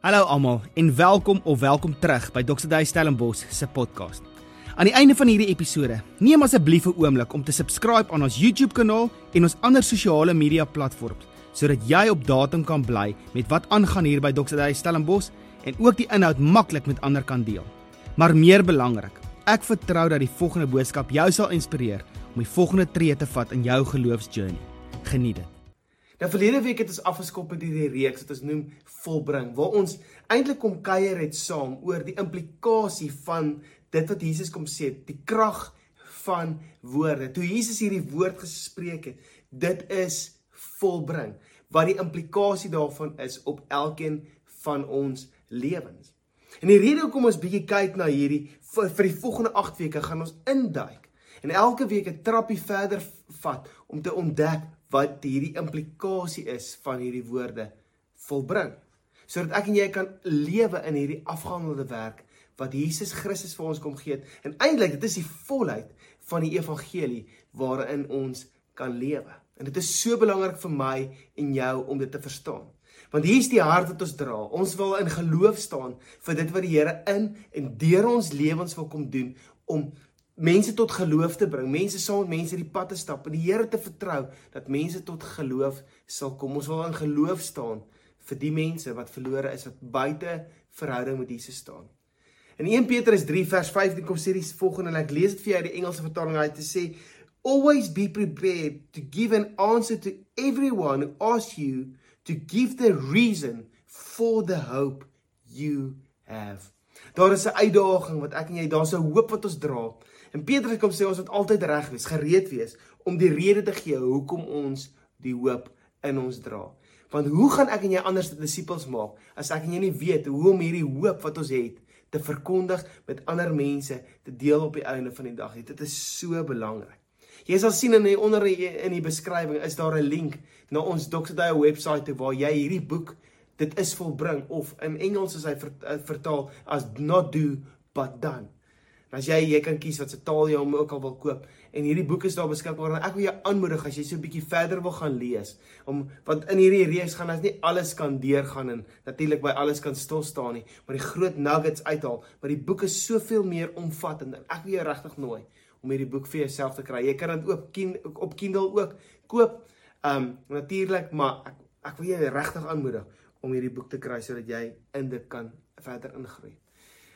Hallo almal en welkom of welkom terug by Dr. Dave Stellenbosch se podcast. Aan die einde van hierdie episode, neem asseblief 'n oomblik om te subscribe aan ons YouTube kanaal en ons ander sosiale media platforms sodat jy op datum kan bly met wat aangaan hier by Dr. Dave Stellenbosch en ook die inhoud maklik met ander kan deel. Maar meer belangrik, ek vertrou dat die volgende boodskap jou sal inspireer om die volgende tree te vat in jou geloofsjourney. Geniet dit. Nou verlede week het ons afgeskop met hierdie reeks wat ons noem volbring waar ons eintlik kom kuier het saam oor die implikasie van dit wat Jesus kom sê, die krag van woorde. Toe Jesus hierdie woord gespreek het, dit is volbring. Wat die implikasie daarvan is op elkeen van ons lewens. En die rede hoekom ons bietjie kyk na hierdie vir, vir die volgende 8 weke gaan ons induik en elke week 'n trappie verder vat om te ontdek wat hierdie implikasie is van hierdie woorde volbring. Sodat ek en jy kan lewe in hierdie afgehandelde werk wat Jesus Christus vir ons kom gee het. En eintlik dit is die volheid van die evangelie waarin ons kan lewe. En dit is so belangrik vir my en jou om dit te verstaan. Want hier is die hart wat ons dra. Ons wil in geloof staan vir dit wat die Here in en deur ons lewens wil kom doen om mense tot geloof te bring, mense saam met mense die pad te stap en die Here te vertrou dat mense tot geloof sal kom. Ons wil in geloof staan vir die mense wat verlore is, wat buite verhouding met Jesus staan. In 1 Petrus 3 vers 15 kom sê die volgende en ek lees dit vir jou uit die Engelse vertaling uit te sê always be prepared to give an answer to everyone who asks you to give the reason for the hope you have. Daar is 'n uitdaging wat ek en jy, daar's 'n hoop wat ons dra. En Petrus kom sê ons moet altyd reg wees, gereed wees om die rede te gee hoekom ons die hoop in ons dra. Want hoe gaan ek en jy anders disippels maak as ek en jy nie weet hoe om hierdie hoop wat ons het te verkondig met ander mense te deel op die einde van die dag. Dit is so belangrik. Jy sal sien in die onder in die beskrywing is daar 'n link na ons Dr. Day webwerf waar jy hierdie boek dit is volbring of in Engels is hy vertaal as not do but done. As jy jy kan kies wat se taal jy hom ook al wil koop. En hierdie boek is daar beskikbaar en ek wil jou aanmoedig as jy so 'n bietjie verder wil gaan lees om want in hierdie reeks gaan ons nie alles kan deurgaan en natuurlik by alles kan stil staan nie maar die groot nuggets uithaal. Maar die boek is soveel meer omvattend en ek wil jou regtig nooi om hierdie boek vir jouself te kry. Jy kan dit ook op Kindle ook koop. Um natuurlik maar ek ek wil jou regtig aanmoedig om hierdie boek te kry sodat jy in dit kan verder ingroei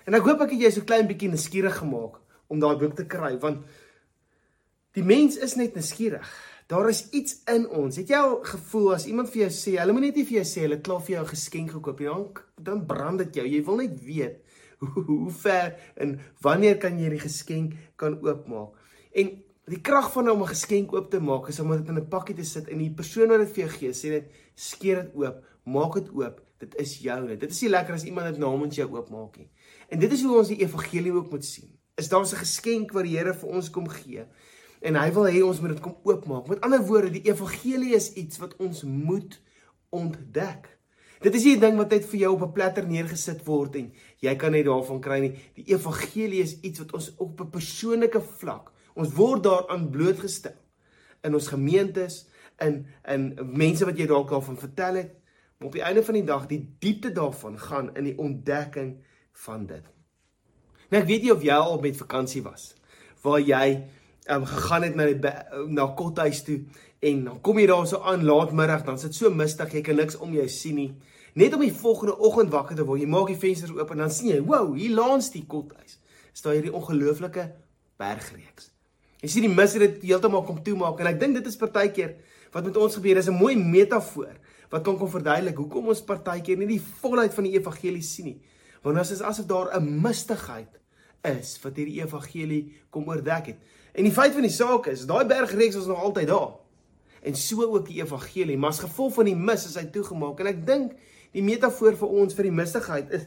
En ek hoop ek het jy so klein bietjie nuuskierig gemaak om daai boek te kry want die mens is net nuuskierig. Daar is iets in ons. Het jy al gevoel as iemand vir jou sê, hulle moet net nie vir jou sê hulle het klaar vir jou 'n geskenk gekoop nie, dan dan brand dit jou. Jy wil net weet hoe, hoe ver en wanneer kan jy die geskenk kan oopmaak? En die krag van om 'n geskenk oop te maak is om dit in 'n pakkie te sit en die persoon wat dit vir jou gee, sê dit skeer dit oop, maak dit oop. Dit is joune. Dit is nie lekker as iemand dit namens jou oopmaak nie. En dit is hoe ons die evangelie ook moet sien. Is daar 'n geskenk wat die Here vir ons kom gee? En hy wil hê ons moet dit kom oopmaak. Met ander woorde, die evangelie is iets wat ons moet ontdek. Dit is nie 'n ding wat net vir jou op 'n platter neergesit word en jy kan net daarvan kry nie. Die evangelie is iets wat ons op 'n persoonlike vlak, ons word daaraan blootgestel in ons gemeentes, in in mense wat jy dalk al van vertel het. Maar op die einde van die dag, die diepte daarvan gaan in die ontdekking van dit. Nou ek weet nie of jy al met vakansie was waar jy um, gegaan het na die na kothuis toe en dan kom jy daar so aan laatmiddag dan sit so mistig jy kan niks om jou sien nie. Net om die volgende oggend wakker te word, jy maak die vensters oop en dan sien jy, "Wow, hier langs die kothuis staan hierdie ongelooflike bergreeks." Jy sien die mis het dit heeltemal kom toemaak en ek dink dit is partykeer wat met ons gebeur. Dis 'n mooi metafoor wat kan kom verduidelik hoekom ons partykeer nie die volheid van die evangelie sien nie. Want as is asof daar 'n mistigheid is wat hierdie evangelie kom oordek het. En die feit van die saak is, daai bergreeks is nog altyd daar. En so ook die evangelie, maar as gevolg van die mis is hy toegemaak. En ek dink die metafoor vir ons vir die mistigheid is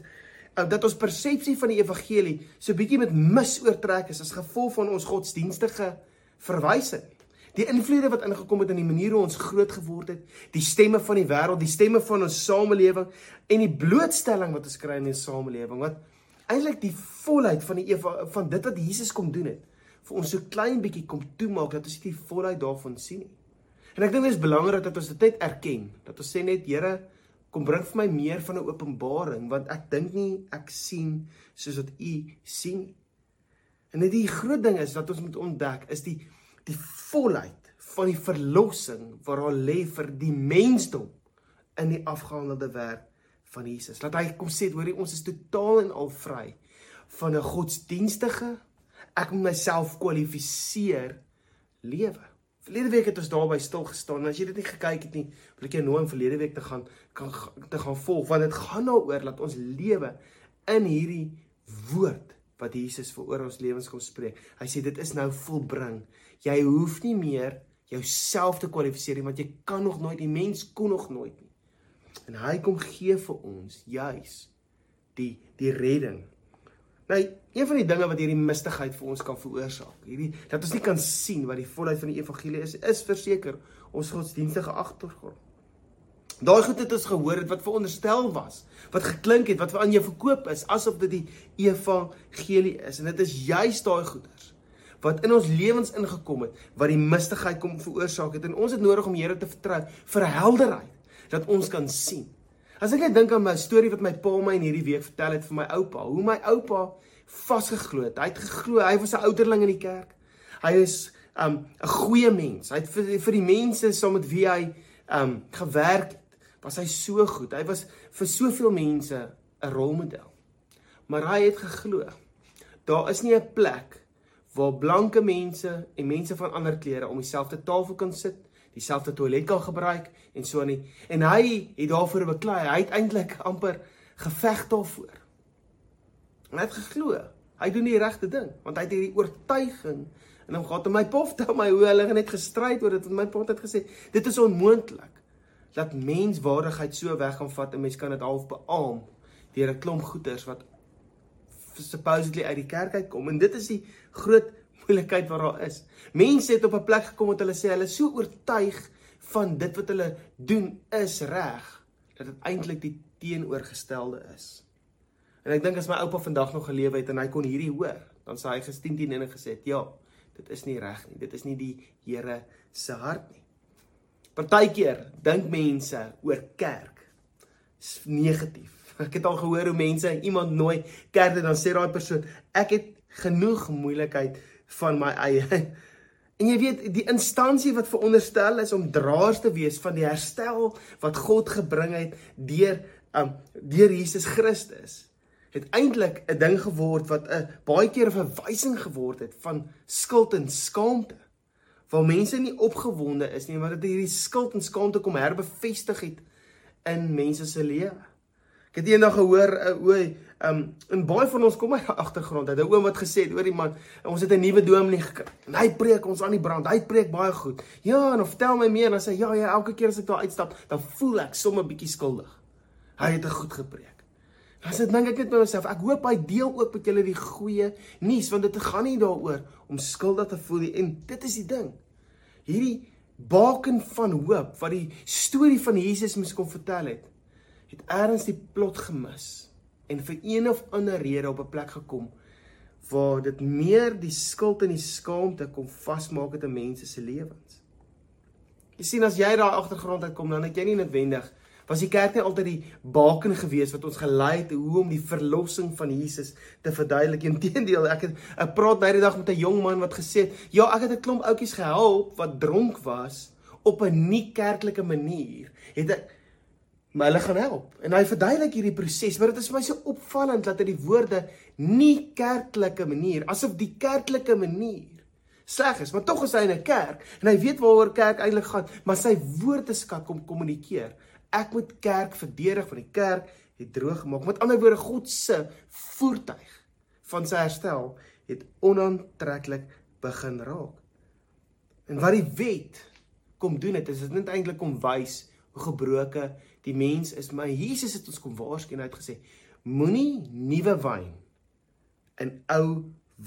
uh, dat ons persepsie van die evangelie so bietjie met mis oortrek is as gevolg van ons godsdienstige verwysing die invloede wat ingekom het in die manier hoe ons groot geword het, die stemme van die wêreld, die stemme van ons samelewing en die blootstelling wat ons kry in die samelewing wat eintlik die volheid van die Eva, van dit wat Jesus kom doen het vir ons so klein bietjie kom toemaak dat ons die volheid daarvan sien nie. En ek dink dit is belangrik dat ons dit net erken, dat ons sê net Here, kom bring vir my meer van 'n openbaring want ek dink nie ek sien soos wat u sien nie. En dit die groot ding is wat ons moet ontdek is die die volheid van die verlossing wat daar lê vir die mensdom in die afgehandelde werk van Jesus. Laat hy kom sê hoorie ons is totaal en al vry van 'n godsdienstige ek moet myself kwalifiseer lewe. Verlede week het ons daarby stil gestaan as jy dit nie gekyk het nie, wil ek jou nooi om verlede week te gaan kan te gaan volg want dit gaan daaroor dat ons lewe in hierdie woord wat Jesus vir oor ons lewens kom spreek. Hy sê dit is nou volbring. Jy hoef nie meer jouself te kwalifiseer want jy kan nog nooit die mens kon nog nooit nie. En hy kom gee vir ons juis die die redding Nou, een van die dinge wat hierdie mistigheid vir ons kan veroorsaak, hierdie dat ons nie kan sien wat die volheid van die evangelie is, is verseker ons godsdienstige agtergrond. Daai goed het ons gehoor het wat veronderstel was, wat geklink het, wat aan jou verkoop is asof dit die evangelie is en dit is juis daai goeders wat in ons lewens ingekom het wat die mistigheid kom veroorsaak het en ons het nodig om Here te vertrou vir helderheid dat ons kan sien As ek net dink aan my storie wat my pa my in hierdie week vertel het vir my oupa, hoe my oupa vasgeglo het. Hy het geglo hy was 'n ouderling in die kerk. Hy is um 'n goeie mens. Hy het vir, vir die mense saam met wie hy um gewerk het, was hy so goed. Hy was vir soveel mense 'n rolmodel. Maar hy het geglo daar is nie 'n plek waar blanke mense en mense van ander kleure om dieselfde tafel kan sit dieselfde toilet kan gebruik en so nie. En hy het daarvoor beklei. Hy het eintlik amper geveg daarvoor. En hy het geglo. Hy doen die regte ding want hy het hierdie oortuiging en hom gehad om my pof te my hoe hulle net gestryd oor dit en my pa het gesê dit is onmoontlik dat menswaardigheid so weg gaan vat en mens kan dit half beamoen deur 'n klomp goeters wat supposedly uit die kerk uitkom en dit is die groot moeilikheid wat daar is. Mense het op 'n plek gekom wat hulle sê hulle is so oortuig van dit wat hulle doen is reg dat dit eintlik die teenoorgestelde is. En ek dink as my oupa vandag nog gelewe het en hy kon hierdie hoor, dan sou hy gestien teen en gesê het, "Ja, dit is nie reg nie. Dit is nie die Here se hart nie." Partykeer dink mense oor kerk negatief. Ek het al gehoor hoe mense iemand nooi kerk en dan sê daai persoon, "Ek het genoeg moeilikheid van my eie. En jy weet, die instansie wat veronderstel is om draers te wees van die herstel wat God gebring het deur um deur Jesus Christus, het eintlik 'n ding geword wat 'n baie keer 'n verwysing geword het van skuld en skaamte. Waar mense nie opgewonde is nie, maar dat hierdie skuld en skaamte kom herbevestig het in mense se lewe. Ek het eendag gehoor 'n uh, ooi, um in baie van ons kom uit agtergrond. 'n oom wat gesê het oor die man, ons het 'n nuwe dominee gekry. En hy preek ons aan die brand. Hy preek baie goed. Ja, en of vertel my meer en dan sê ja, ja, elke keer as ek daar uitstap, dan voel ek sommer bietjie skuldig. Hy het 'n goed gepreek. Dan sê ek dink ek net by myself, ek hoop hy deel ook met julle die goeie nuus want dit gaan nie daaroor om skuldig te voel nie. En dit is die ding. Hierdie baken van hoop wat die storie van Jesus mens kom vertel het het eers die plot gemis en vir een of ander rede op 'n plek gekom waar dit meer die skuld en die skaamte kom vasmaak het in mense se lewens. Jy sien as jy daai agtergrond uitkom dan het jy nie noodwendig was die kerk nie altyd die baken gewees wat ons gelei het hoe om die verlossing van Jesus te verduidelik. Inteendeel, ek het ek praat baie die dag met 'n jong man wat gesê het, "Ja, ek het 'n klomp ouetjies gehelp wat dronk was op 'n nie kerklike manier." Het ek maar hulle gaan help. En hy verduidelik hierdie proses, maar dit is vir my so opvallend dat hy die woorde nie kerklike manier, asof die kerklike manier sleg is, maar tog is hy in 'n kerk en hy weet waaroor kerk eintlik gaan, maar sy woordeskat kom kommunikeer. Ek moet kerk verdedig van die kerk het droog gemaak. Met ander woorde, God se voertuig van sy herstel het onaantreklik begin raak. En wat die wet kom doen het, is dit net eintlik om wys hoe gebroke die mens is. Maar Jesus het ons kom waarsku en hy het gesê: Moenie nuwe wyn in ou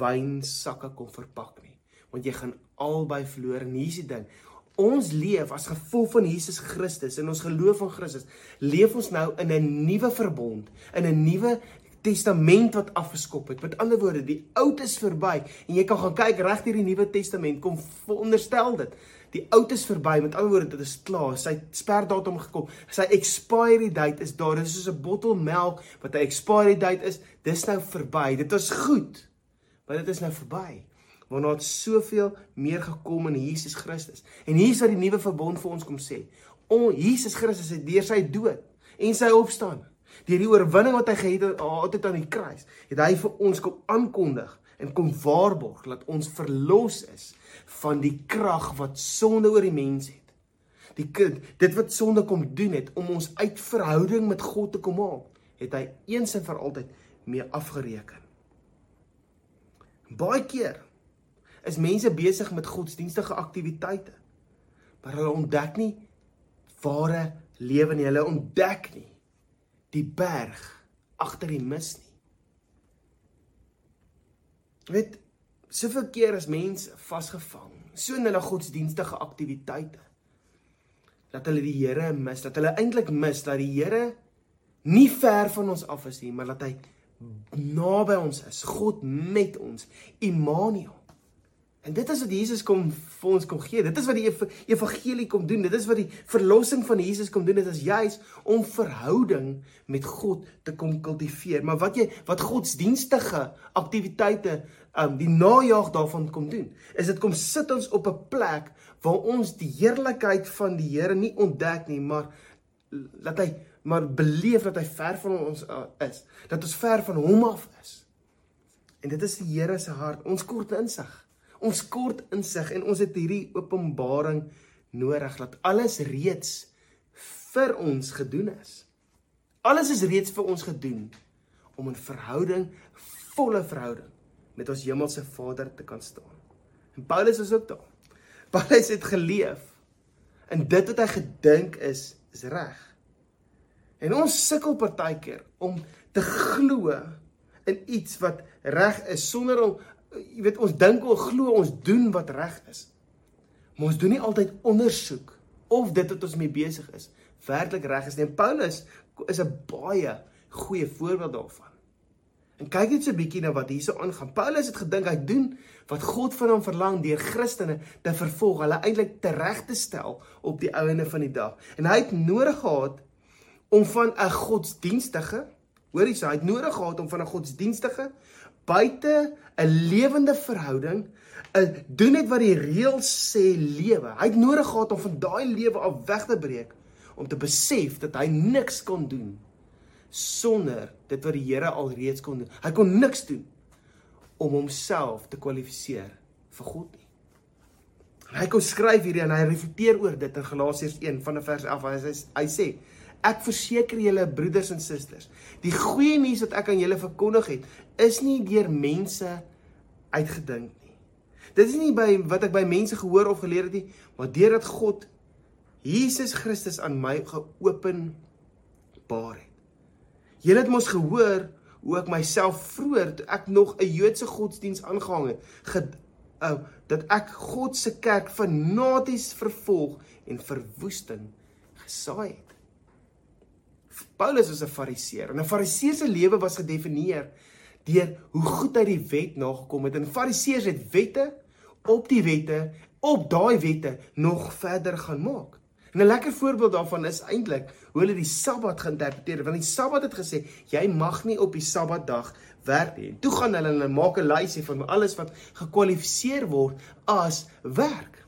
wynsakke kom verpak nie, want jy gaan albei verloor. En hier is die ding. Ons leef as gevolg van Jesus Christus en ons geloof in Christus, leef ons nou in 'n nuwe verbond, in 'n nuwe testament wat afgeskop het. Met ander woorde, die ou is verby en jy kan gaan kyk reg deur die Nuwe Testament kom veronderstel dit Die oud is verby. Met ander woorde, dit is klaar. Sy sperdatum gekom. Sy expiry date is daar. Dit is soos 'n bottel melk wat 'n expiry date is. Dis nou verby. Dit was goed. Maar dit is nou verby. Waarna het soveel meer gekom in Jesus Christus. En hier is wat die nuwe verbond vir ons kom sê. O, Jesus Christus het deur sy dood en sy opstaan, deur die oorwinning wat hy gehad het altyd aan die kruis, het hy vir ons kom aankondig en kom waarborg dat ons verlos is van die krag wat sonde oor die mens het. Die dit wat sonde kom doen het om ons uit verhouding met God te kom haal, het hy eens en vir altyd mee afgereken. Baie keer is mense besig met godsdienstige aktiwiteite, maar hulle ontdek nie ware lewe nie. Hulle ontdek nie die berg agter die mis nie. Weet, soveel keer is mense vasgevang so in hulle godsdienstige aktiwiteite dat hulle die Here mis, dat hulle eintlik mis dat die Here nie ver van ons af is nie, maar dat hy naby ons is, God met ons, Immanuel. En dit is wat Jesus kom vir ons kom gee. Dit is wat die evangelie kom doen. Dit is wat die verlossing van Jesus kom doen. Dit is juis om verhouding met God te kom kultiveer. Maar wat jy wat godsdienstige aktiwiteite um die najaag daarvan kom doen, is dit kom sit ons op 'n plek waar ons die heerlikheid van die Here nie ontdek nie, maar dat hy maar beleef dat hy ver van ons uh, is, dat ons ver van hom af is. En dit is die Here se hart. Ons kort insig. Ons kort insig en ons het hierdie openbaring nodig dat alles reeds vir ons gedoen is. Alles is reeds vir ons gedoen om 'n verhouding, volle verhouding met ons hemelse Vader te kan staan. En Paulus is ook daar. Paulus het geleef en dit wat hy gedink is is reg. En ons sukkel partykeer om te glo in iets wat reg is sonder om jy weet ons dink of glo ons doen wat reg is. Maar ons doen nie altyd ondersoek of dit wat ons mee besig is werklik reg is nie. En Paulus is 'n baie goeie voorbeeld daarvan. En kyk net so 'n bietjie na wat hierso aangaan. Paulus het gedink hy doen wat God van hom verlang deur Christene te vervolg, hulle eintlik tereg te stel op die ouene van die dag. En hy het nodig gehad om van 'n godsdienstige, hoor jy, hy het nodig gehad om van 'n godsdienstige buite 'n lewende verhouding, 'n doen net wat die reëls sê lewe. Hy het nodig gehad om van daai lewe af weg te breek om te besef dat hy niks kon doen sonder dit wat die Here alreeds kon doen. Hy kon niks doen om homself te kwalifiseer vir God nie. En hy kom skryf hierdie en hy reflekteer oor dit in Galasiërs 1 van vers 11. Hy sê hy sê Ek verseker julle broeders en susters, die goeie nuus wat ek aan julle verkondig het, is nie deur mense uitgedink nie. Dit is nie by wat ek by mense gehoor of geleer het nie, maar deurdat God Jesus Christus aan my geopenbaar het. Julle het mos gehoor hoe ek myself vroeër toe ek nog 'n Joodse godsdiens aangehang het, ge, uh, dat ek God se kerk fanaties vervolg en verwoesting gesaai het. Paulus was 'n Fariseer en 'n Fariseer se lewe was gedefinieer deur hoe goed hy die wet nagekom het. En Fariseërs het wette op die wette op daai wette nog verder gaan maak. En 'n lekker voorbeeld daarvan is eintlik hoe hulle die Sabbat geïnterpreteer. Want die Sabbat het gesê jy mag nie op die Sabbatdag werk nie. Toe gaan hulle hulle maak 'n lysie van alles wat gekwalifiseer word as werk.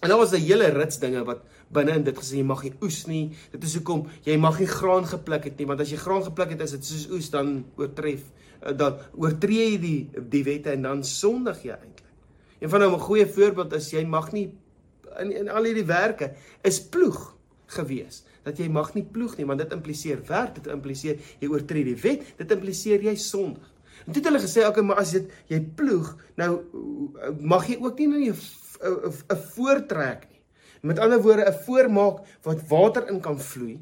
En daar was 'n hele rits dinge wat binne in dit gesê jy mag nie oes nie. Dit is hoekom jy mag nie graan gepluk het nie, want as jy graan gepluk het is dit soos oes dan oortref eh, dan oortree jy die die wette en dan sondig jy eintlik. Een van nou 'n goeie voorbeeld is jy mag nie in in al hierdie werke is ploeg gewees. Dat jy mag nie ploeg nie, want dit impliseer werk, dit impliseer jy oortree die wet, dit impliseer jy sondig. En toe het hulle gesê, okay, maar as dit jy ploeg, nou mag jy ook nie nou 'n voortrek nie. Met ander woorde 'n voormaak wat water in kan vloei.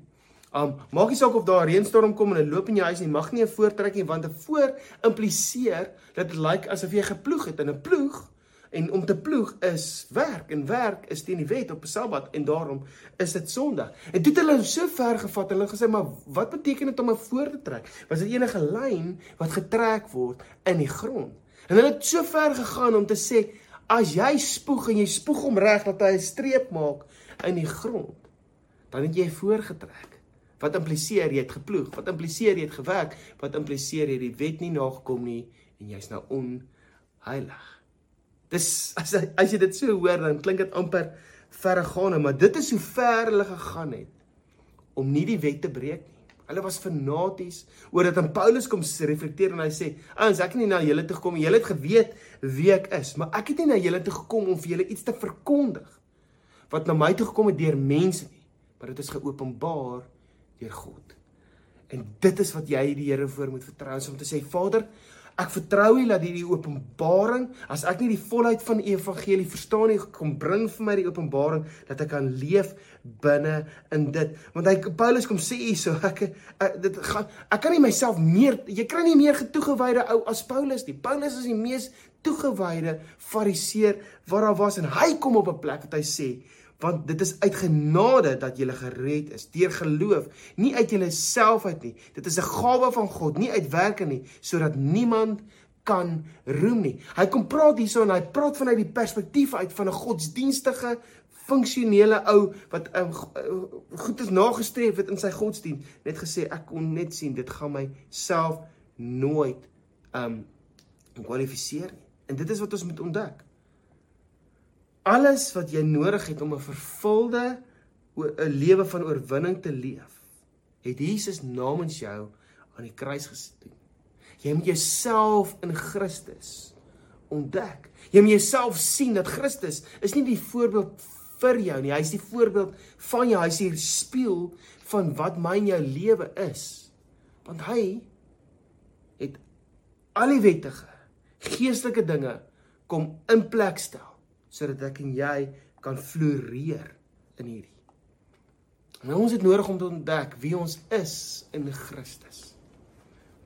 Um maak nie saak of daar reënstorm kom en 'n loop in jou huis nie, mag nie 'n voortrek nie want 'n voor impliseer dat dit lyk like asof jy geploeg het in 'n ploeg en om te ploeg is werk en werk is teen die wet op Sabbat en daarom is dit Sondag. En toe het hulle so ver gevat en hulle gesê maar wat beteken dit om 'n voor te trek? Was dit enige lyn wat getrek word in die grond? En hulle het so ver gegaan om te sê As jy spoeg en jy spoeg hom reg dat hy 'n streep maak in die grond, dan het jy voorgetrek. Wat impliseer jy het geploeg? Wat impliseer jy het gewerk? Wat impliseer jy die wet nie nagekom nie en jy's nou onheilig. Dis as as jy dit so hoor dan klink dit amper verregaande, maar dit is hoe ver hulle gegaan het om nie die wet te breek nie. Hulle was fanaties oor dit en Paulus kom reflekteer en hy sê: "Ouens, ek het nie na julle toe gekom. Julle het geweet wie ek is, maar ek het nie na julle toe gekom om vir julle iets te verkondig wat na my toe gekom het deur mense nie, maar dit is geopenbaar deur God." En dit is wat jy die Here voor moet vertrou, om te sê: "Vader, Ek vertrou U dat hierdie openbaring, as ek nie die volheid van die evangelie verstaan nie, kom bring vir my die openbaring dat ek kan leef binne in dit. Want hy Paulus kom sê hierso, ek, ek dit gaan ek kan nie myself meer jy kry nie meer getoegewyde ou as Paulus nie. Paulus is die mees toegewyde fariseer wat daar was en hy kom op 'n plek wat hy sê want dit is uit genade dat jy gered is deur geloof nie uit jouself uit nie. Dit is 'n gawe van God nie uit werke nie sodat niemand kan roem nie. Hy kom praat hierso en hy praat vanuit die perspektief uit van 'n godsdienstige funksionele ou wat um, goed is nagestreef het in sy godsdienst net gesê ek kon net sien dit gaan myself nooit um kwalifiseer nie. En dit is wat ons moet ontdek alles wat jy nodig het om 'n vervulde 'n lewe van oorwinning te leef, het Jesus namens jou aan die kruis gesit. Jy moet jouself in Christus ontdek. Jy moet jouself sien dat Christus is nie die voorbeeld vir jou nie, hy is die voorbeeld van jou, hy is die spieël van wat my en jou lewe is. Want hy het al die wettige geestelike dinge kom in plek stel sodat ek en jy kan floreer in hierdie. Nou ons het nodig om te ontdek wie ons is in Christus.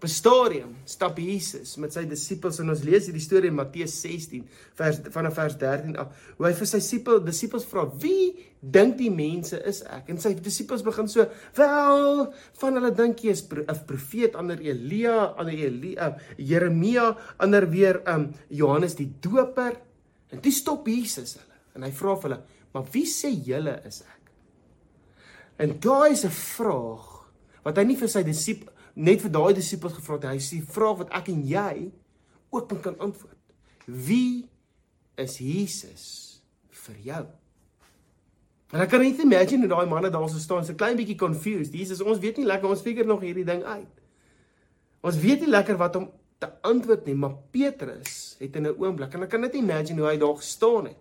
Op 'n stadium stap Jesus met sy disippels en ons lees hierdie storie in Matteus 16 vers vanaf vers 13 af. Hoe hy vir sy disippels disippels vra: "Wie dink die mense is ek?" En sy disippels begin so: "Wel, van hulle dink jy is 'n profeet, ander Elia, ander Elia, Jeremia, ander weer um Johannes die Doper." En toe stop Jesus hulle en hy vra vir hulle: "Maar wie sê julle is ek?" En daai is 'n vraag wat hy nie vir sy disipels net vir daai disipels gevra het, hy sê vraag wat ek en jy ook kan antwoord. Wie is Jesus vir jou? En ek kan net imagine hoe daai manne daar so staan, so klein bietjie confused. Jesus, ons weet nie lekker, ons figure nog hierdie ding uit. Ons weet nie lekker wat om te antwoord nie, maar Petrus het in 'n oomblik en ek kan net imagine hoe hy daar gestaan het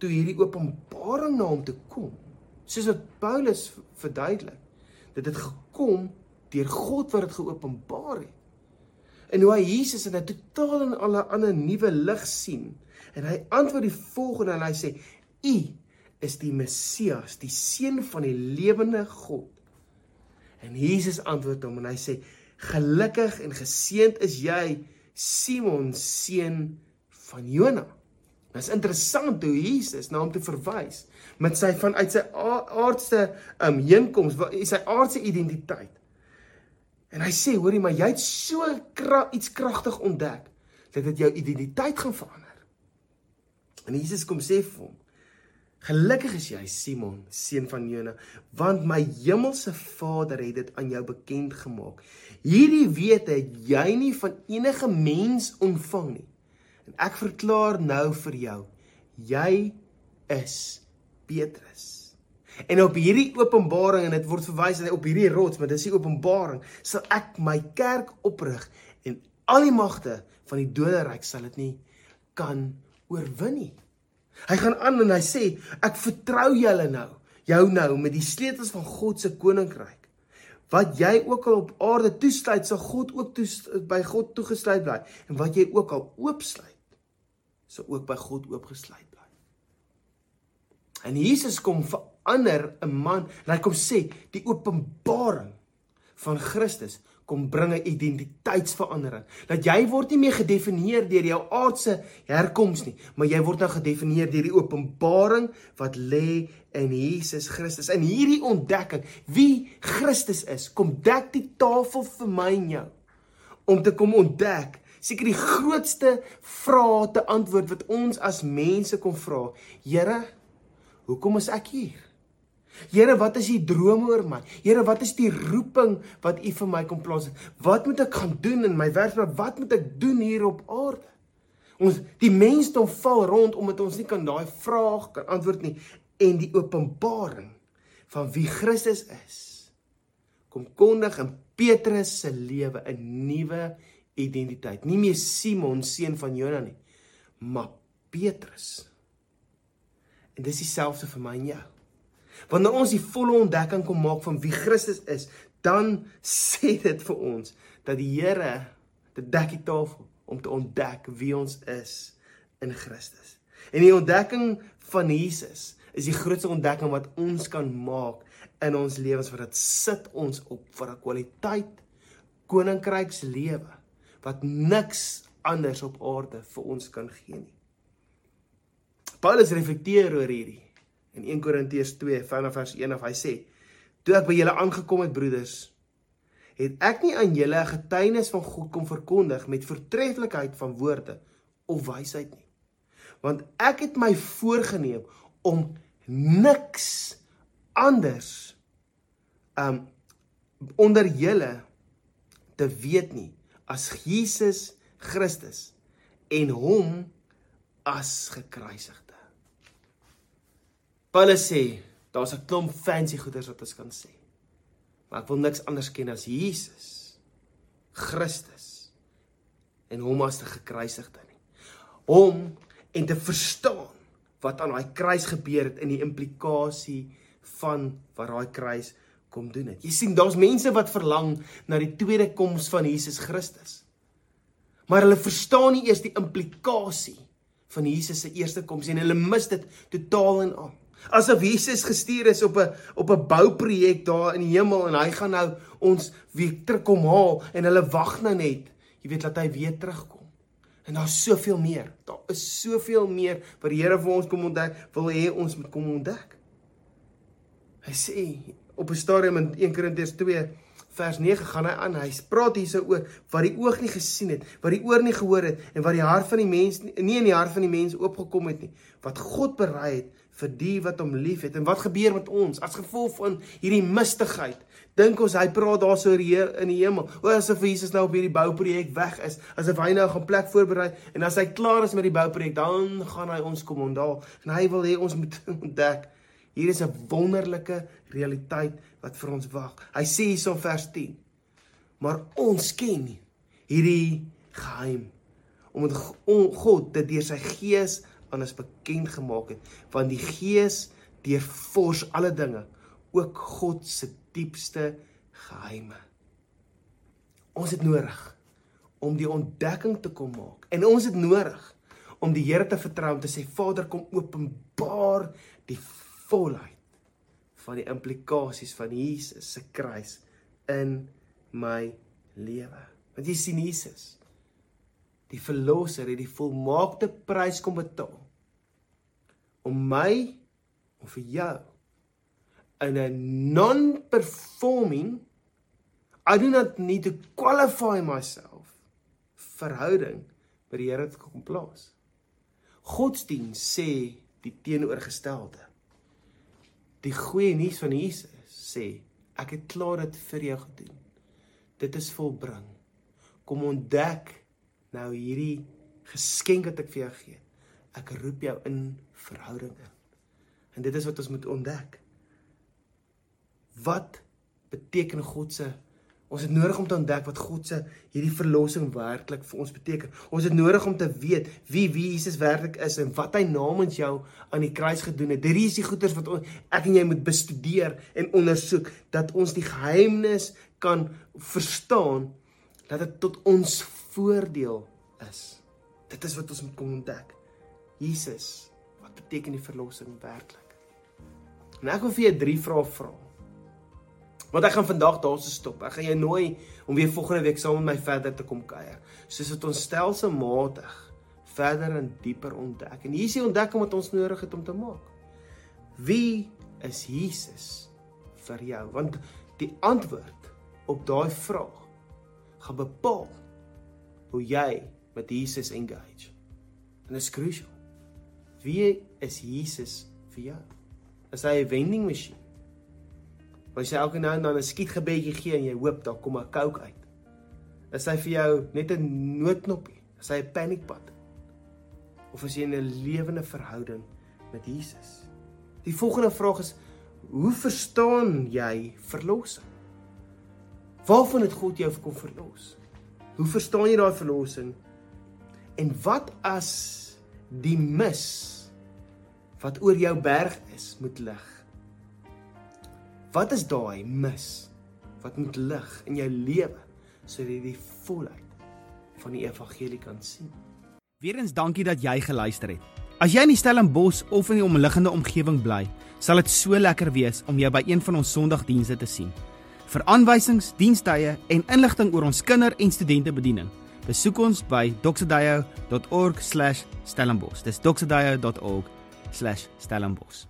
toe hierdie openbaring na hom toe kom. Soos wat Paulus verduidelik, dit het gekom deur God wat dit geopenbaar het. En hoe hy Jesus in 'n totaal en al 'n ander nuwe lig sien. En hy antwoord die volgende en hy sê: "U is die Messias, die seun van die lewende God." En Jesus antwoord hom en hy sê: Gelukkig en geseënd is jy Simon seun van Jona. Dit is interessant hoe Jesus na hom toe verwys met sy vanuit sy aardse um heenkoms, sy aardse identiteit. En hy sê, hoorie, maar jy het so kra iets kragtig ontdek dat dit jou identiteit gaan verander. En Jesus kom sê vir hom, Gelukkig is jy Simon, seun van Jona, want my hemelse Vader het dit aan jou bekend gemaak. Hierdie wete het jy nie van enige mens ontvang nie. En ek verklaar nou vir jou, jy is Petrus. En op hierdie openbaring en dit word verwys na op hierdie rots, maar dis die openbaring, sal ek my kerk oprig en al die magte van die doderyk sal dit nie kan oorwin nie. Hy gaan aan en hy sê ek vertrou julle nou, jou nou met die sleutels van God se koninkryk. Wat jy ook al op aarde toesluit, sal God ook toe by God toegesluit bly en wat jy ook al oopsluit, sal ook by God oopgesluit bly. En Jesus kom verander 'n man en hy kom sê die openbaring van Christus kom bring 'n identiteitsverandering. Dat jy word nie meer gedefinieer deur jou aardse herkoms nie, maar jy word nou gedefinieer deur die openbaring wat lê in Jesus Christus. In hierdie ontdekking wie Christus is, kom dek die tafel vir my en jou om te kom ontdek seker die grootste vrae te antwoord wat ons as mense kon vra. Here, hoekom is ek hier? Here, wat is u drome oor my? Here, wat is die roeping wat u vir my kom plaas? Wat moet ek gaan doen in my werk? Wat moet ek doen hier op aarde? Ons die mensdom val rond omdat ons nie kan daai vraag kan antwoord nie en die openbaring van wie Christus is kom kondig in Petrus se lewe 'n nuwe identiteit. Nie meer Simon seun van Jona nie, maar Petrus. En dis dieselfde vir my en jou. Wanneer ons die volle ontdekking kom maak van wie Christus is, dan sê dit vir ons dat die Here dit dek die tafel om te ontdek wie ons is in Christus. En die ontdekking van Jesus is die grootste ontdekking wat ons kan maak in ons lewens wat dit sit ons op vir 'n kwaliteit koninkrykslewe wat niks anders op aarde vir ons kan gee nie. Paulus reflekteer oor hierdie in 1 Korintiërs 2 vanaf vers 1 of hy sê: "Toe ek by julle aangekom het, broeders, het ek nie aan julle 'n getuienis van God kom verkondig met voortreffelikheid van woorde of wysheid nie. Want ek het my voorgenem om niks anders um onder julle te weet nie as Jesus Christus en hom as gekruisigde. Paulus sê daar's 'n klomp fancy goeders wat ons kan sê. Maar ek wil niks anders ken as Jesus Christus en hom as die gekruisigde nie. Hom en te verstaan wat aan daai kruis gebeur het in die implikasie van wat daai kruis kom doen het. Jy sien, daar's mense wat verlang na die tweede koms van Jesus Christus. Maar hulle verstaan nie eers die implikasie van Jesus se eerste koms en hulle mis dit totaal en al. Asof Jesus gestuur is op 'n op 'n bouprojek daar in die hemel en hy gaan nou ons weer terugkom haal en hulle wag nou net, jy weet dat hy weer terugkom. En daar's soveel meer. Daar is soveel meer wat die Here vir ons kom ontdek, wil hê ons moet kom ontdek. Hy sê op 'n stadium in 1 Korintiërs 2 vers 9 gaan hy aan. Hy praat hierso oor wat die oog nie gesien het, wat die oor nie gehoor het en wat die hart van die mens nie in die hart van die mens oopgekom het nie. Wat God berei het vir die wat hom liefhet. En wat gebeur met ons as gevolg van hierdie mistigheid? Dink ons hy praat daarso hier in die hemel. O asof Jesus nou op hierdie bouprojek weg is, asof hy nou 'n plek voorberei en as hy klaar is met die bouprojek, dan gaan hy ons kom ontdaal. En hy wil hê ons moet ontdek Hier is 'n wonderlike realiteit wat vir ons wag. Hy sê hierso vers 10. Maar ons ken hierdie geheim omdat God dit deur sy gees aan ons bekend gemaak het, want die gees deurfors alle dinge, ook God se diepste geheime. Ons het nodig om die ontdekking te kom maak en ons het nodig om die Here te vertrou om te sê Vader kom openbaar die volheid van die implikasies van Jesus se kruis in my lewe. Want jy sien Jesus die verlosser het die volmaakte prys kom betaal om my of vir jou in 'n non-performing I do not need to qualify myself verhouding by die Here te kom plaas. Godsdiens sê die teenoorgestelde. Die goeie nuus van Jesus sê, ek het klaar dit vir jou gedoen. Dit is volbring. Kom ontdek nou hierdie geskenk wat ek vir jou gee. Ek roep jou in verhoudinge. En dit is wat ons moet ontdek. Wat beteken God se Ons het nodig om te ontdek wat God se hierdie verlossing werklik vir ons beteken. Ons het nodig om te weet wie wie Jesus werklik is en wat hy namens jou aan die kruis gedoen het. Hierdie is die goeders wat ons, ek en jy moet bestudeer en ondersoek dat ons die geheimnis kan verstaan dat dit tot ons voordeel is. Dit is wat ons moet kom ontdek. Jesus, wat beteken die verlossing werklik? En ek wil vir jou drie vrae vra. Want ek gaan vandag daarso stop. Ek gaan jou nooi om weer volgende week saam met my verder te kom kuier. Soos dit ons stelselmatig verder en dieper ontdek. En hier is die ontdekking wat ons nodig het om te maak. Wie is Jesus vir jou? Want die antwoord op daai vraag gaan bepaal hoe jy met Jesus engage. En dit is crucial. Wie is Jesus vir jou? Is hy 'n vending masjien? As jy elke nou en dan 'n skietgebedjie gee en jy hoop daar kom 'n coke uit. Is hy vir jou net 'n noodknoppie? Is hy 'n paniekpad? Of is jy in 'n lewende verhouding met Jesus? Die volgende vraag is: Hoe verstaan jy verlossing? Waarvan het God jou kom verlos? Hoe verstaan jy daai verlossing? En wat as die mis wat oor jou berg is moet lig? Wat is daai mis wat moet lig in jou lewe sodat jy die volheid van die evangelie kan sien? Weerens dankie dat jy geluister het. As jy in die Stellenbosch of in die omliggende omgewing bly, sal dit so lekker wees om jou by een van ons Sondagdienste te sien. Vir aanwysings, dienstye en inligting oor ons kinder- en studentebediening, besoek ons by doxedayo.org/stellenbosch. Dis doxedayo.org/stellenbosch.